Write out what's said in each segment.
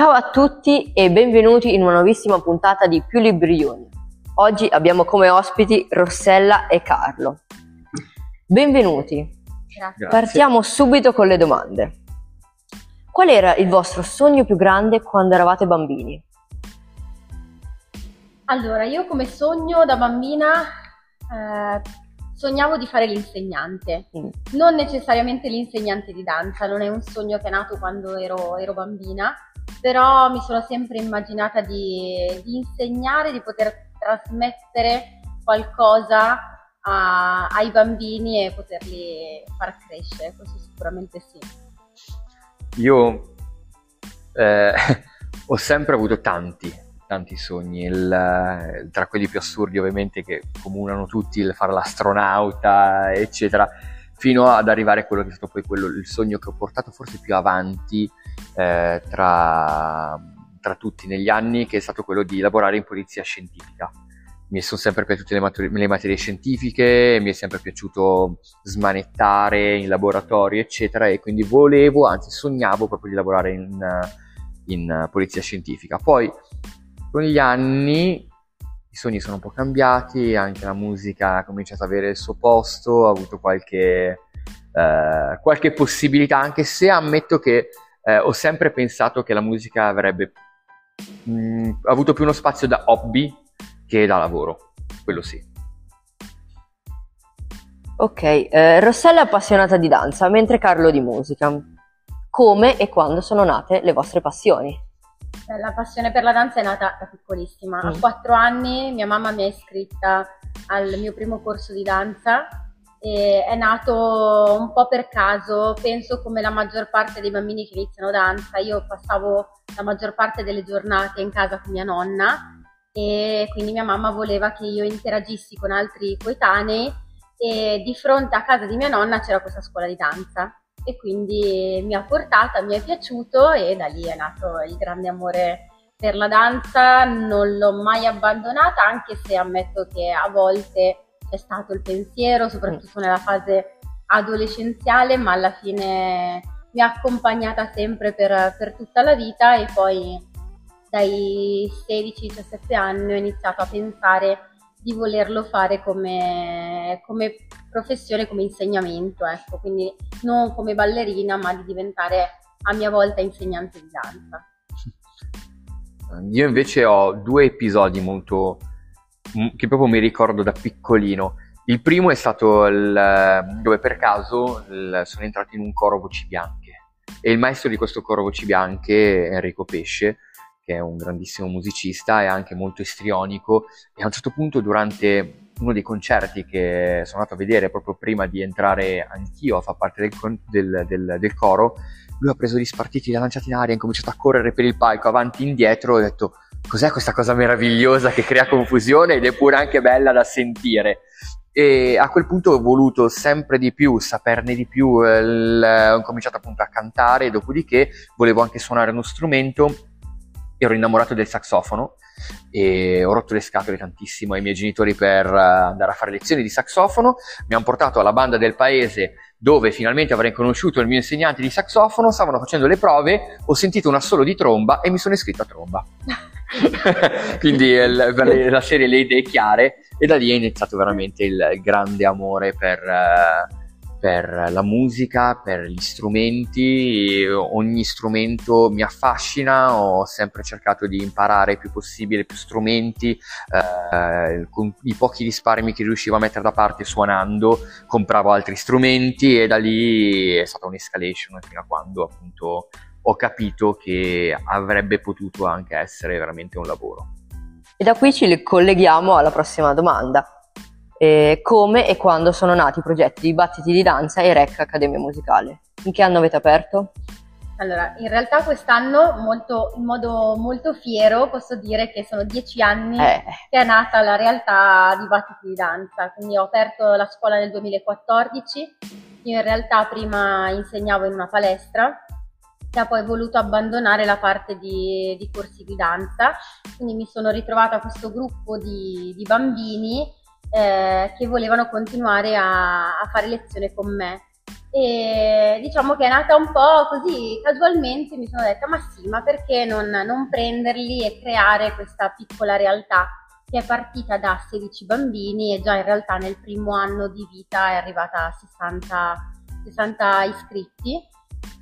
Ciao a tutti e benvenuti in una nuovissima puntata di Più Librioni. Oggi abbiamo come ospiti Rossella e Carlo. Benvenuti. Grazie. Partiamo subito con le domande. Qual era il vostro sogno più grande quando eravate bambini? Allora, io come sogno da bambina eh, sognavo di fare l'insegnante, Mm. non necessariamente l'insegnante di danza, non è un sogno che è nato quando ero, ero bambina, però mi sono sempre immaginata di, di insegnare, di poter trasmettere qualcosa a- ai bambini e poterli far crescere, questo sicuramente sì. Io eh, ho sempre avuto tanti, tanti sogni, il- tra quelli più assurdi ovviamente che comunano tutti, il fare l'astronauta, eccetera, fino ad arrivare a quello che è stato poi quello, il sogno che ho portato forse più avanti eh, tra, tra tutti negli anni, che è stato quello di lavorare in polizia scientifica. Mi sono sempre piaciute le, maturi- le materie scientifiche, mi è sempre piaciuto smanettare in laboratorio, eccetera, e quindi volevo, anzi sognavo proprio di lavorare in, in polizia scientifica. Poi con gli anni i sogni sono un po' cambiati, anche la musica ha cominciato ad avere il suo posto, ho avuto qualche, eh, qualche possibilità, anche se ammetto che eh, ho sempre pensato che la musica avrebbe mh, avuto più uno spazio da hobby che da lavoro, quello sì. Ok, eh, Rossella è appassionata di danza, mentre Carlo di musica. Come e quando sono nate le vostre passioni? Eh, La passione per la danza è nata da piccolissima. A Mm. quattro anni mia mamma mi ha iscritta al mio primo corso di danza e è nato un po' per caso, penso come la maggior parte dei bambini che iniziano danza. Io passavo la maggior parte delle giornate in casa con mia nonna e quindi mia mamma voleva che io interagissi con altri coetanei e di fronte a casa di mia nonna c'era questa scuola di danza e quindi mi ha portata, mi è piaciuto e da lì è nato il grande amore per la danza, non l'ho mai abbandonata anche se ammetto che a volte è stato il pensiero, soprattutto nella fase adolescenziale, ma alla fine mi ha accompagnata sempre per, per tutta la vita e poi dai 16-17 anni ho iniziato a pensare di volerlo fare come, come professione, come insegnamento, ecco, quindi non come ballerina, ma di diventare a mia volta insegnante di danza. Io invece ho due episodi molto che proprio mi ricordo da piccolino. Il primo è stato il- dove per caso il- sono entrato in un coro voci bianche e il maestro di questo coro voci bianche Enrico Pesce, che è un grandissimo musicista e anche molto istrionico e a un certo punto durante uno dei concerti che sono andato a vedere proprio prima di entrare anch'io a far parte del, del- del- del coro, lui ha preso gli spartiti, li ha lanciati in aria, ha incominciato a correre per il palco avanti e indietro e ho detto cos'è questa cosa meravigliosa che crea confusione ed è pure anche bella da sentire. E a quel punto ho voluto sempre di più saperne di più, eh, il- ho cominciato appunto a cantare, dopodiché volevo anche suonare uno strumento, ero innamorato del saxofono e ho rotto le scatole tantissimo ai miei genitori per eh, andare a fare lezioni di saxofono, mi hanno portato alla banda del paese dove finalmente avrei conosciuto il mio insegnante di saxofono, stavano facendo le prove, ho sentito un assolo di tromba e mi sono iscritto a tromba. Quindi il- la serie Le idee chiare e da lì è iniziato veramente il, grande amore per, eh, per la musica, per gli strumenti, ogni strumento mi affascina, ho sempre cercato di imparare il più possibile più strumenti, eh, con i pochi risparmi che riuscivo a mettere da parte suonando, compravo altri strumenti e da lì è stata un'escalation fino a quando appunto ho capito che avrebbe potuto anche essere veramente un lavoro. E da qui ci colleghiamo alla prossima domanda. Eh, come e quando sono nati i progetti di Battiti di Danza e Rec Accademia Musicale? In che anno avete aperto? Allora, in realtà quest'anno, molto- in modo molto fiero, posso dire che sono dieci anni Eh, che è nata la realtà di Battiti di Danza, quindi ho aperto la scuola nel 2014, io in realtà prima insegnavo in una palestra ho poi voluto abbandonare la parte di, di corsi di danza, quindi mi sono ritrovata a questo gruppo di, di bambini eh, che volevano continuare a, a fare lezione con me. e diciamo che è nata un po' così casualmente mi sono detta ma sì ma perché non, non prenderli e creare questa piccola realtà che è partita da 16 bambini e già in realtà nel primo anno di vita è arrivata a 60, 60 iscritti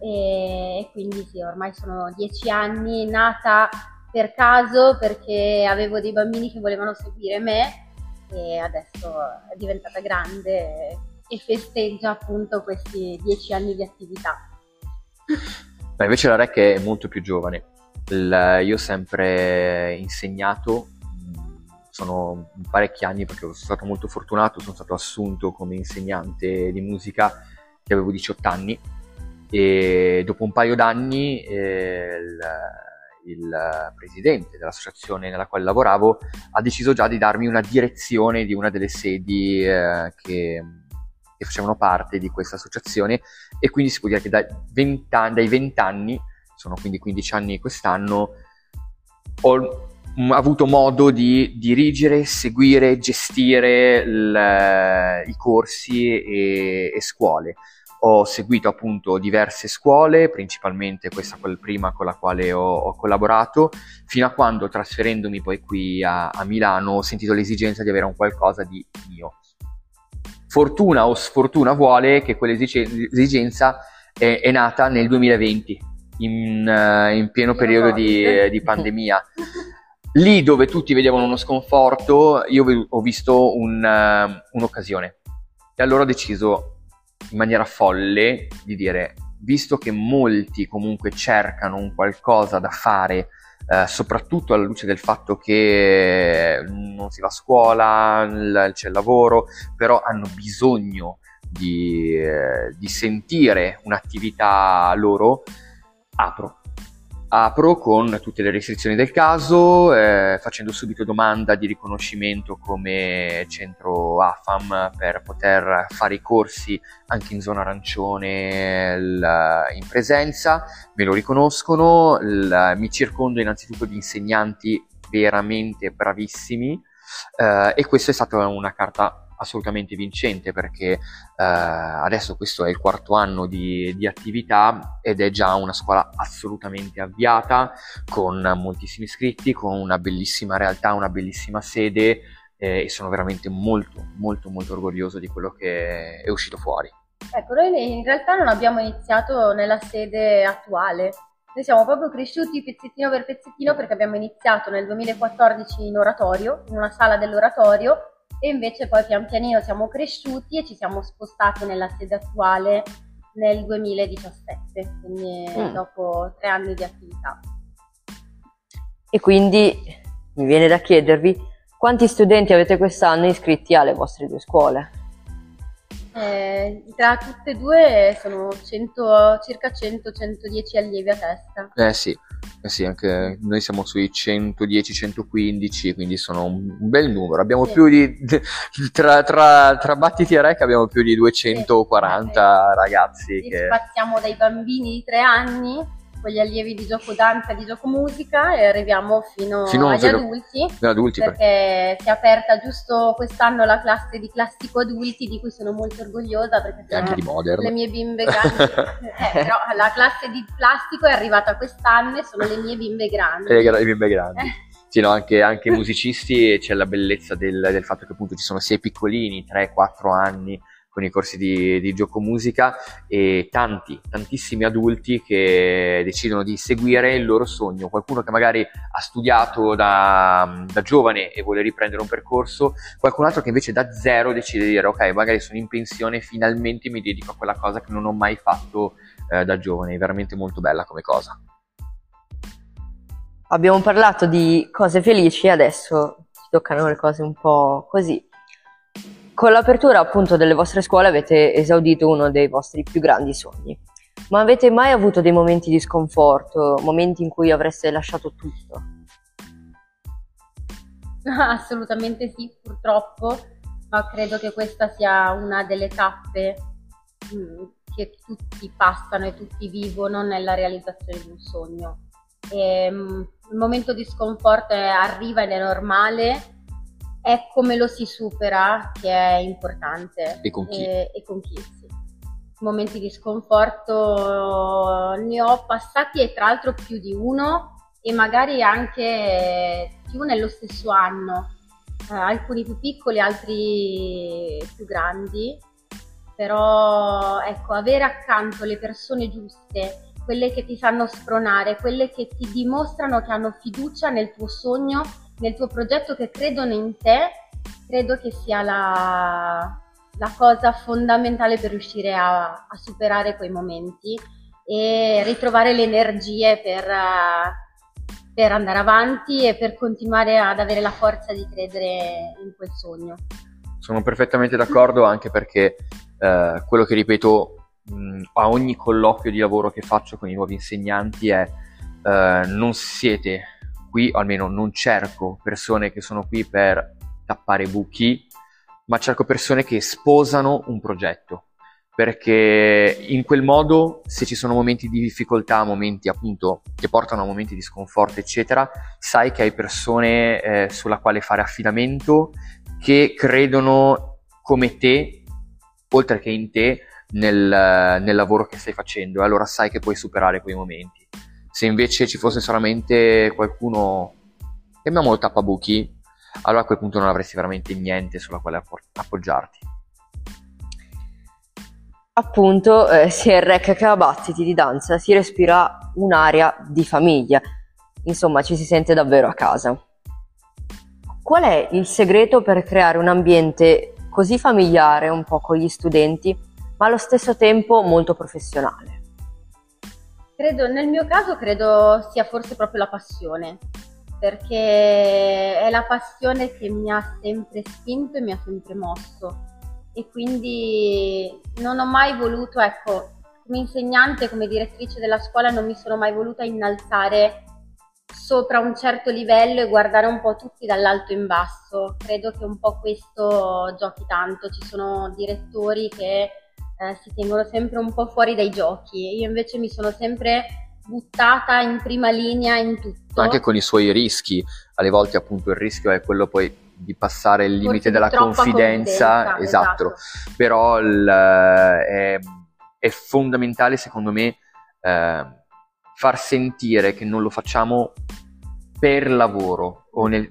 e quindi sì ormai sono 10 anni nata per caso perché avevo dei bambini che volevano seguire me e adesso è diventata grande e festeggia appunto questi dieci anni di attività. Ma invece la REC è molto più giovane. Il, io ho sempre insegnato, sono parecchi anni perché sono stato molto fortunato, sono stato assunto come insegnante di musica che avevo 18 anni e dopo un paio d'anni eh, il, il presidente dell'associazione nella quale lavoravo ha deciso già di darmi una direzione di una delle sedi eh, che che facevano parte di questa associazione e quindi si può dire che dai 20 anni, dai 20 anni sono quindi 15 anni quest'anno, ho avuto modo di dirigere, seguire, gestire il, i corsi e, e, scuole. Ho seguito appunto diverse scuole, principalmente questa prima con la quale ho, ho, collaborato, fino a quando trasferendomi poi qui a, a Milano ho sentito l'esigenza di avere un qualcosa di mio fortuna o sfortuna vuole che quell'esigenza è, è nata nel 2020, in, uh, in pieno periodo di, di, pandemia. Lì dove tutti vedevano uno sconforto, io ho visto un, uh, un'occasione. E allora ho deciso in maniera folle di dire, visto che molti comunque cercano un qualcosa da fare eh, soprattutto alla luce del fatto che non si va a scuola, c'è il lavoro, però hanno bisogno di, eh, di sentire un'attività loro, apro apro con tutte le restrizioni del caso, eh, facendo subito domanda di riconoscimento come centro AFAM per poter fare i corsi anche in zona arancione l, in presenza, me lo riconoscono, l, mi circondo innanzitutto di insegnanti veramente bravissimi eh, e questa è stata una carta assolutamente vincente perché eh, adesso questo è il quarto anno di, di, attività ed è già una scuola assolutamente avviata con moltissimi iscritti, con una bellissima realtà, una bellissima sede eh, e sono veramente molto molto molto orgoglioso di quello che è uscito fuori. Ecco, noi in realtà non abbiamo iniziato nella sede attuale, noi siamo proprio cresciuti pezzettino per pezzettino perché abbiamo iniziato nel 2014 in oratorio, in una sala dell'oratorio e invece poi pian pianino siamo cresciuti e ci siamo spostati nella sede attuale nel 2017, quindi mm. dopo tre anni di attività. E quindi mi viene da chiedervi quanti studenti avete quest'anno iscritti alle vostre due scuole? Eh, tra tutte e due sono 100, circa 100-110 allievi a testa. Eh sì, eh sì, anche noi siamo sui 110-115, quindi sono un bel numero. Abbiamo sì. più di. Tra, tra, tra, battiti e rec abbiamo più di 240 sì. ragazzi. Che... spaziamo dai bambini di tre anni con gli allievi di gioco danza e di gioco musica e arriviamo fino, fino agli adulti, adulti perché per... si è aperta giusto quest'anno la classe di classico adulti di cui sono molto orgogliosa perché e anche di modern. le mie bimbe grandi eh, però la classe di plastico è arrivata quest'anno e sono le mie bimbe grandi le, le bimbe grandi eh. Sì, no, anche, anche musicisti c'è la bellezza del, del fatto che appunto ci sono sia i piccolini, 3-4 anni, con i corsi di, di gioco musica e tanti, tantissimi adulti che decidono di seguire il loro sogno, qualcuno che magari ha studiato da, da giovane e vuole riprendere un percorso, qualcun altro che invece da zero decide di dire ok, magari sono in pensione finalmente mi dedico a quella cosa che non ho mai fatto eh, da giovane, è veramente molto bella come cosa. Abbiamo parlato di cose felici, adesso ci toccano le cose un po' così con l'apertura appunto delle vostre scuole avete esaudito uno dei vostri più grandi sogni. Ma avete mai avuto dei momenti di sconforto, momenti in cui avreste lasciato tutto? Assolutamente sì, purtroppo, ma credo che questa sia una delle tappe mm, che tutti passano e tutti vivono nella realizzazione di un sogno. E, um, il momento di sconforto arriva ed è normale, è come lo si supera che è importante e con chi, e, e con chi sì. momenti di sconforto ne ho passati e tra l'altro più di uno e magari anche più nello stesso anno, eh, alcuni più piccoli, altri più grandi, però ecco, avere accanto le persone giuste, quelle che ti sanno spronare, quelle che ti dimostrano che hanno fiducia nel tuo sogno, nel tuo progetto, che credono in te, credo che sia la, la cosa fondamentale per riuscire a, a, superare quei momenti e ritrovare le energie per, per, andare avanti e per continuare ad avere la forza di credere in quel sogno. Sono perfettamente d'accordo anche perché eh, quello che ripeto mh, a ogni colloquio di lavoro che faccio con i nuovi insegnanti è eh, non siete qui, o almeno non cerco persone che sono qui per tappare buchi, ma cerco persone che sposano un progetto, perché in quel modo se ci sono momenti di difficoltà, momenti appunto che portano a momenti di sconforto, eccetera, sai che hai persone eh, sulla quale fare affidamento che credono come te, oltre che in te, nel, nel lavoro che stai facendo, e allora sai che puoi superare quei momenti. Se invece ci fosse solamente qualcuno, chiamiamolo tappabuchi, allora a quel punto non avresti veramente niente sulla quale appoggiarti. Appunto, eh, sia il rec che la battiti di danza si respira un'aria di famiglia, insomma ci si sente davvero a casa. Qual è il segreto per creare un ambiente così familiare un po' con gli studenti, ma allo stesso tempo molto professionale? Credo, nel mio caso credo sia forse proprio la passione, perché è la passione che mi ha sempre spinto e mi ha sempre mosso e quindi non ho mai voluto, ecco, come insegnante, come direttrice della scuola non mi sono mai voluta innalzare sopra un certo livello e guardare un po' tutti dall'alto in basso. Credo che un po' questo giochi tanto, ci sono direttori che eh, si tengono sempre un po' fuori dai giochi, io invece mi sono sempre buttata in prima linea in tutto. Anche con i suoi rischi, alle volte appunto il rischio è quello poi di passare il limite della confidenza, confidenza, esatto, esatto. però il, è, è, fondamentale secondo me eh, far sentire che non lo facciamo per lavoro, o nel,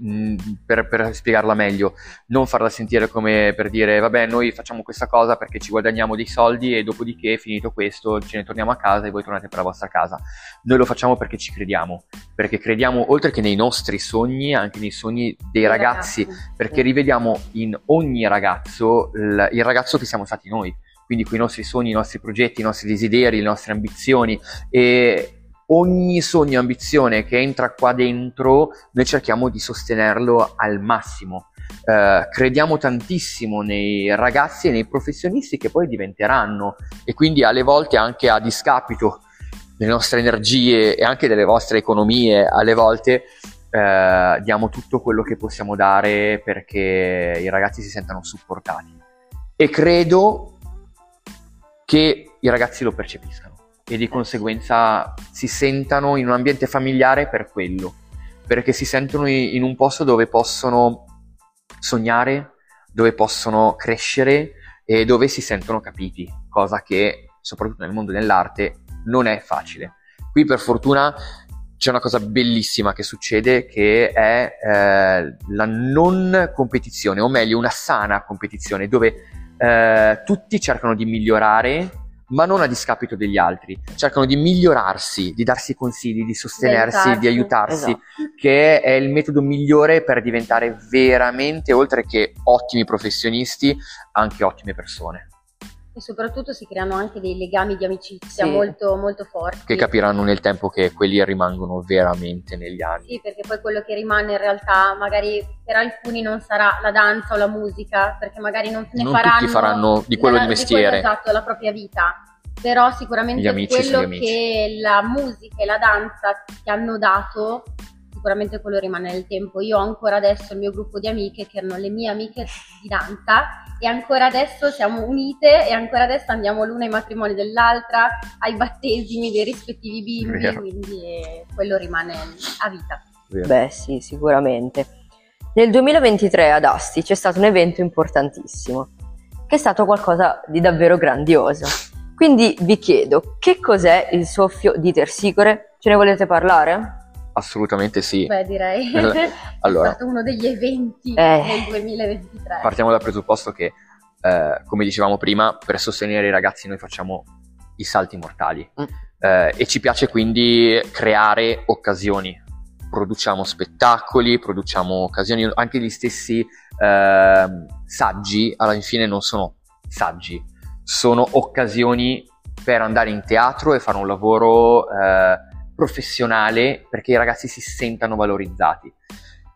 per, per, spiegarla meglio, non farla sentire come per dire vabbè noi facciamo questa cosa perché ci guadagniamo dei soldi e dopodiché finito questo ce ne torniamo a casa e voi tornate per la vostra casa. Noi lo facciamo perché ci crediamo, perché crediamo oltre che nei nostri sogni, anche nei sogni dei ragazzi, ragazzi, perché rivediamo in ogni ragazzo il, il ragazzo che siamo stati noi quindi con i nostri sogni, i nostri progetti, i nostri desideri, le nostre ambizioni e ogni sogno e ambizione che entra qua dentro, noi cerchiamo di sostenerlo al massimo. Uh, crediamo tantissimo nei ragazzi e nei professionisti che poi diventeranno e quindi alle volte anche a discapito delle nostre energie e anche delle vostre economie, alle volte uh, diamo tutto quello che possiamo dare perché i ragazzi si sentano supportati. E credo che i ragazzi lo percepiscano e di conseguenza si sentano in un ambiente familiare per quello, perché si sentono in un posto dove possono sognare, dove possono crescere e dove si sentono capiti, cosa che soprattutto nel mondo dell'arte non è facile. Qui per fortuna c'è una cosa bellissima che succede che è eh, la non competizione, o meglio una sana competizione, dove eh, tutti cercano di migliorare ma non a discapito degli altri. Cercano di migliorarsi, di darsi consigli, di sostenersi, Aiutarsi. di aiutarsi, esatto. che è il metodo migliore per diventare veramente, oltre che ottimi professionisti, anche ottime persone e soprattutto si creano anche dei legami di amicizia sì. molto, molto forti. Che capiranno nel tempo che quelli rimangono veramente negli anni. Sì, perché poi quello che rimane in realtà magari per alcuni non sarà la danza o la musica, perché magari non ne non faranno... tutti faranno di quello di mestiere. Di quello, esatto, la propria vita. Però sicuramente quello che la musica e la danza ti hanno dato sicuramente quello rimane nel tempo. Io ho ancora adesso il mio gruppo di amiche che erano le mie amiche di danza e ancora adesso siamo unite e ancora adesso andiamo l'una ai matrimoni dell'altra, ai battesimi dei rispettivi bimbi, Vero. quindi eh, quello rimane a vita. Vero. Beh sì, sicuramente. Nel 2023 ad Asti c'è stato un evento importantissimo, che è stato qualcosa di davvero grandioso. Quindi vi chiedo, che cos'è il soffio di Tersicore? Ce ne volete parlare? Assolutamente sì. Beh, direi. allora, è stato uno degli eventi Eh. del 2023. partiamo dal presupposto che, eh, come dicevamo prima, per sostenere i ragazzi noi facciamo i salti mortali Mm. Eh, e ci piace quindi creare occasioni. Produciamo spettacoli, produciamo occasioni, anche gli stessi ehm, saggi alla fine non sono saggi, sono occasioni per andare in teatro e fare un lavoro eh, professionale perché i ragazzi si sentano valorizzati.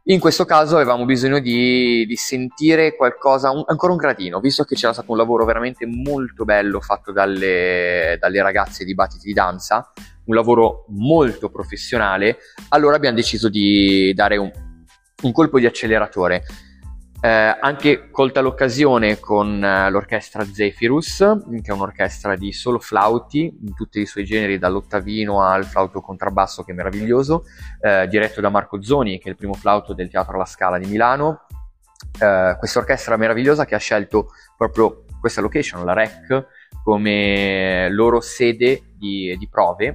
In questo caso avevamo bisogno di, di sentire qualcosa, un- ancora un gradino, visto che c'era stato un lavoro veramente molto bello fatto dalle, dalle ragazze di Battiti di Danza, un lavoro molto professionale, allora abbiamo deciso di dare un, un colpo di acceleratore. Eh, anche colta l'occasione con eh, l'orchestra Zephyrus, che è un'orchestra di solo flauti in tutti i suoi generi, dall'ottavino al flauto contrabbasso, che è meraviglioso, eh, diretto da Marco Zoni, che è il primo flauto del Teatro alla Scala di Milano. Eh, questa orchestra meravigliosa che ha scelto proprio questa location, la REC, come loro sede di, di prove.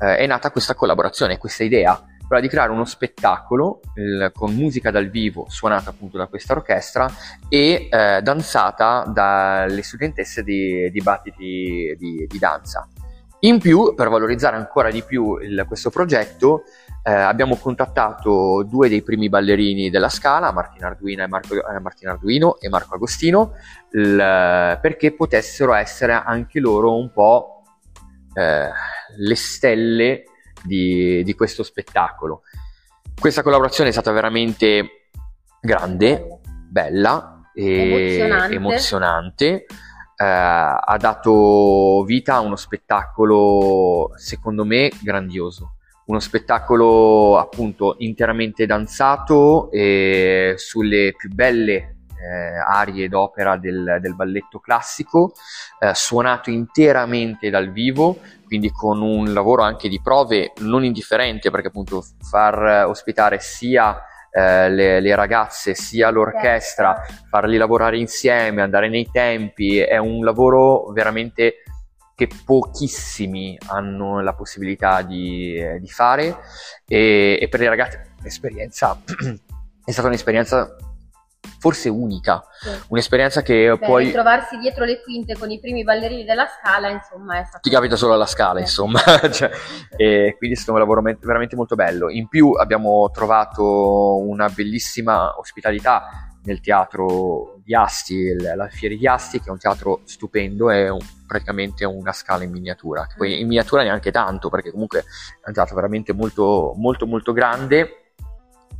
Eh, è nata questa collaborazione, questa idea quella di creare uno spettacolo il- con musica dal vivo suonata appunto da questa orchestra e eh, danzata dalle studentesse di, di battiti di, di danza. In più, per valorizzare ancora di più il- questo progetto, eh, abbiamo contattato due dei primi ballerini della Scala, Martina Arduino e Marco, eh, Martina Arduino e Marco Agostino, il- perché potessero essere anche loro un po' eh, le stelle di, di questo spettacolo. Questa collaborazione è stata veramente grande, bella e Emozionante. emozionante. Eh, ha dato vita a uno spettacolo, secondo me, grandioso. Uno spettacolo appunto interamente danzato e sulle più belle eh, arie d'opera del, del balletto classico, eh, suonato interamente dal vivo, quindi con un lavoro anche di prove non indifferente, perché appunto far ospitare sia eh, le, le ragazze sia l'orchestra, farli lavorare insieme, andare nei tempi, è un lavoro veramente che pochissimi hanno la possibilità di, eh, di fare. E, e per le ragazze l'esperienza è stata un'esperienza forse unica, Sì. un'esperienza che Beh, poi ritrovarsi dietro le quinte con i primi ballerini della scala, insomma, è stato... ti capita solo alla scala, Sì. insomma, Cioè, e quindi è stato un lavoro me- veramente molto bello. In più abbiamo trovato una bellissima ospitalità nel teatro di Asti, la Fieri di Asti, che è un teatro stupendo, è un- praticamente una scala in miniatura, poi in miniatura neanche tanto, perché comunque è un teatro veramente molto, molto, molto grande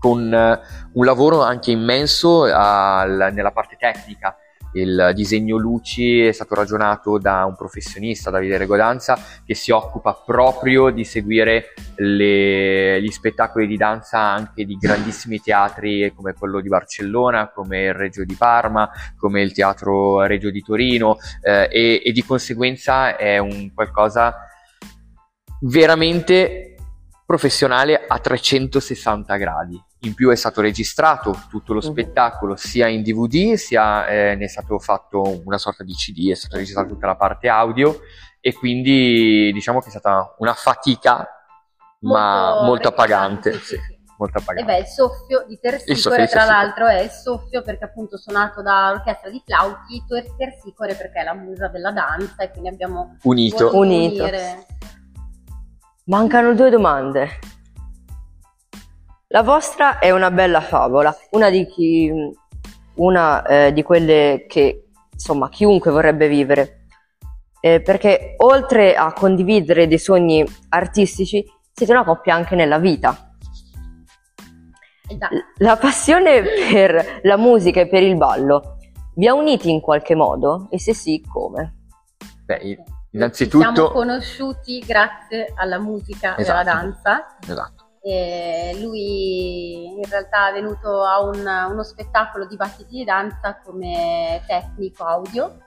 con eh, un lavoro anche immenso al- nella parte tecnica. Il disegno luci è stato ragionato da un professionista, Davide Regodanza, che si occupa proprio di seguire le- gli spettacoli di danza anche di grandissimi teatri come quello di Barcellona, come il Reggio di Parma, come il Teatro Reggio di Torino eh, e, e di conseguenza è un qualcosa veramente professionale a 360 gradi. In più è stato registrato tutto lo Mhm. spettacolo sia in DVD sia eh, ne è stato fatto una sorta di CD, è stata registrata tutta la parte audio e quindi diciamo che è stata una fatica ma molto appagante. sì, molto E appagante. beh, il soffio di Tersicore, tra l'altro, è il soffio perché appunto suonato dall'orchestra di flauti, Ter- Tersicore perché è la musa della danza e quindi abbiamo Unito. Unito. unire. Mancano due domande. La vostra è una bella favola, una di, chi, una, eh, di quelle che insomma chiunque vorrebbe vivere, Eh, perché oltre a condividere dei sogni artistici siete una coppia anche nella vita. Esatto. La passione per la musica e per il ballo vi ha uniti in qualche modo? E se sì, come? Beh, i- Ci siamo innanzitutto conosciuti grazie alla musica e alla Esatto. danza. esatto. E lui in realtà è venuto a un- uno spettacolo di battiti di danza come tecnico audio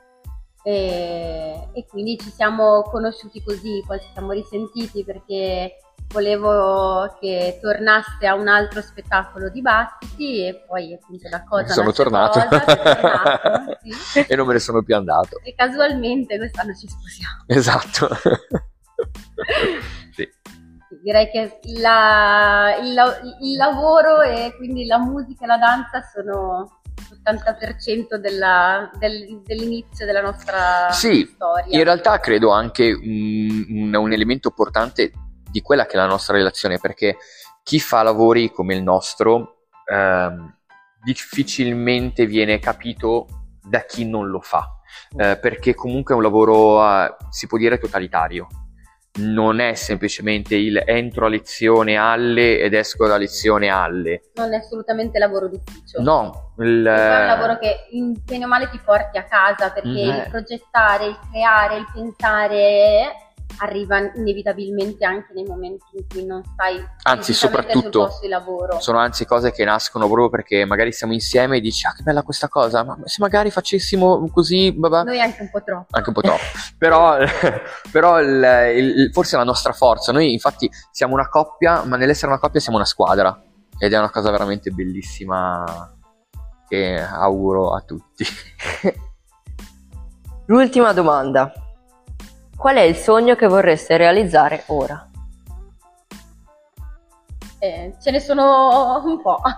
e, e quindi ci siamo conosciuti così, poi ci siamo risentiti perché volevo che tornasse a un altro spettacolo di battiti e poi appunto la cosa sono tornato, cosa, tornato sì. e non me ne sono più andato e casualmente quest'anno ci sposiamo esatto sì. direi che la, il, il lavoro e quindi la musica e la danza sono l'80% della, del, dell'inizio della nostra sì, storia. In realtà credo anche un, un, un, elemento importante di quella che è la nostra relazione, perché chi fa lavori come il nostro ehm, difficilmente viene capito da chi non lo fa, eh, perché comunque è un lavoro, eh, si può dire, totalitario non è semplicemente il entro a lezione alle ed esco da lezione alle. Non è assolutamente lavoro d'ufficio. No. Il... È un lavoro che in bene o male ti porti a casa perché mm-hmm. il progettare, il creare, il pensare arriva inevitabilmente anche nei momenti in cui non stai anzi soprattutto sul di lavoro. sono anzi cose che nascono proprio perché magari siamo insieme e dici ah che bella questa cosa ma se magari facessimo così babà. noi anche un po' troppo. Anche un po' troppo. Però, però il, il, forse è la nostra forza. Noi infatti siamo una coppia ma nell'essere una coppia siamo una squadra. Ed è una cosa veramente bellissima che auguro a tutti. L'ultima domanda Qual è il sogno che vorreste realizzare ora? Eh, ce ne sono un po'.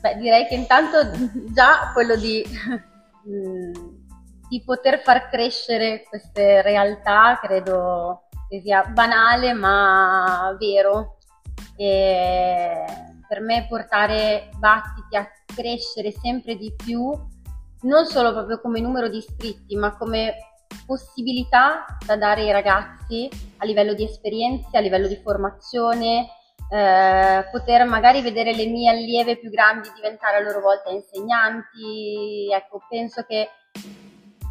Beh, direi che intanto già quello di, mm, di poter far crescere queste realtà credo che sia banale ma vero. E per me portare Battiti a crescere sempre di più, non solo proprio come numero di iscritti, ma come possibilità da dare ai ragazzi a livello di esperienze, a livello di formazione, eh, poter magari vedere le mie allieve più grandi diventare a loro volta insegnanti. Ecco, penso che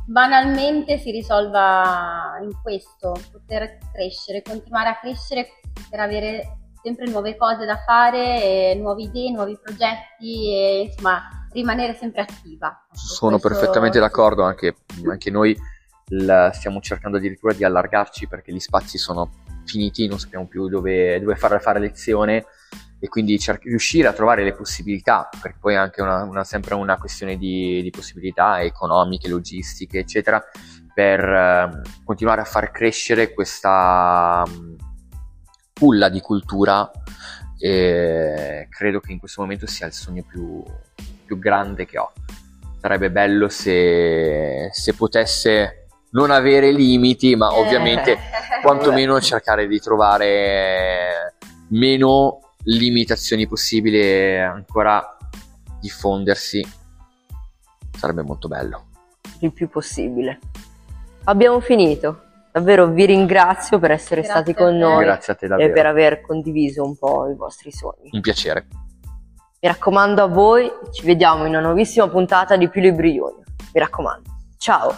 banalmente si risolva in questo, poter crescere, continuare a crescere per avere sempre nuove cose da fare, nuove idee, nuovi progetti e insomma rimanere sempre attiva. Sono perfettamente d'accordo, anche, anche noi il, stiamo cercando addirittura di allargarci perché gli spazi sono finiti, non sappiamo più dove, dove fare, fare lezione e quindi cer- riuscire a trovare le possibilità, perché poi è anche una, una, sempre una questione di, di, possibilità economiche, logistiche, eccetera, per eh, continuare a far crescere questa um, di cultura e credo che in questo momento sia il sogno più, più grande che ho. Sarebbe bello se, se potesse non avere limiti, ma ovviamente quantomeno cercare di trovare meno limitazioni possibili e ancora diffondersi. Sarebbe molto bello. Il più possibile. Abbiamo finito. Davvero vi ringrazio per essere Grazie stati con noi Grazie a te davvero. e per aver condiviso un po' i vostri sogni. Un piacere. Mi raccomando a voi, ci vediamo in una nuovissima puntata di Più Libri Junior. Mi raccomando. Ciao!